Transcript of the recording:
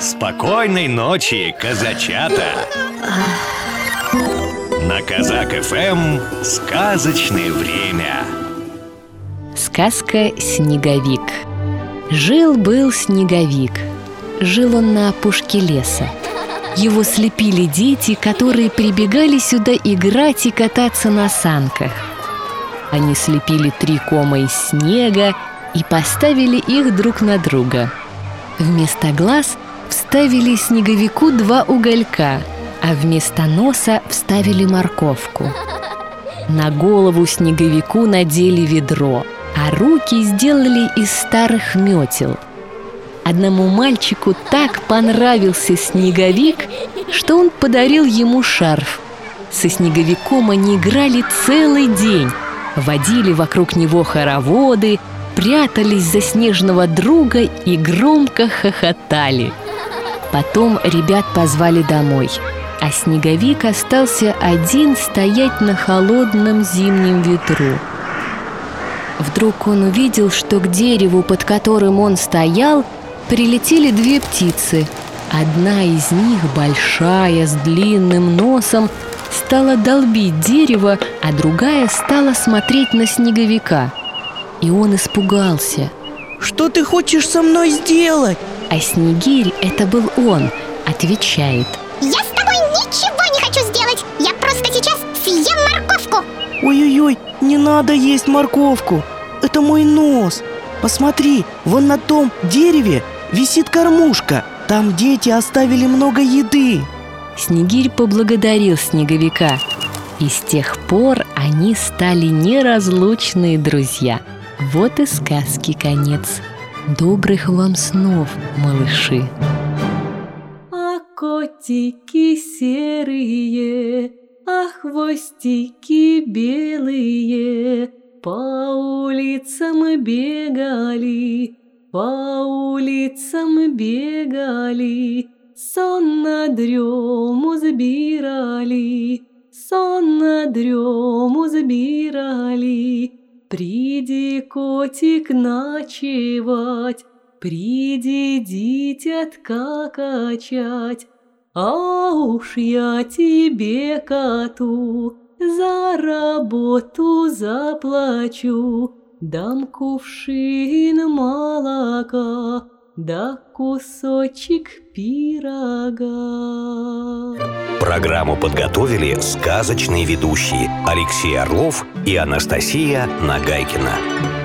Спокойной ночи, казачата! На Казак ФМ сказочное время. Сказка «Снеговик» Жил-был снеговик. Жил он на опушке леса. Его слепили дети, которые прибегали сюда играть и кататься на санках. Они слепили три кома из снега и поставили их друг на друга. Вместо глаз вставили снеговику два уголька А вместо носа вставили морковку На голову снеговику надели ведро – а руки сделали из старых метел. Одному мальчику так понравился снеговик, что он подарил ему шарф. Со снеговиком они играли целый день, водили вокруг него хороводы, прятались за снежного друга и громко хохотали. Потом ребят позвали домой, а снеговик остался один стоять на холодном зимнем ветру. Вдруг он увидел, что к дереву, под которым он стоял, прилетели две птицы. Одна из них, большая, с длинным носом, стала долбить дерево, а другая стала смотреть на снеговика. И он испугался. Что ты хочешь со мной сделать? А Снегирь, это был он, отвечает. Я с тобой ничего не хочу сделать. Я просто сейчас съем морковку. Ой-ой-ой, не надо есть морковку. Это мой нос. Посмотри, вон на том дереве висит кормушка. Там дети оставили много еды. Снегирь поблагодарил снеговика. И с тех пор они стали неразлучные друзья. Вот и сказки конец Добрых вам снов, малыши. А котики серые а хвостики белые. По улицам бегали, по улицам бегали, Сон на дрему забирали, сон на дрему забирали. Приди, котик, ночевать, Приди, дитятка, качать, а уж я тебе, коту, за работу заплачу, Дам кувшин молока, да кусочек пирога. Программу подготовили сказочные ведущие Алексей Орлов и Анастасия Нагайкина.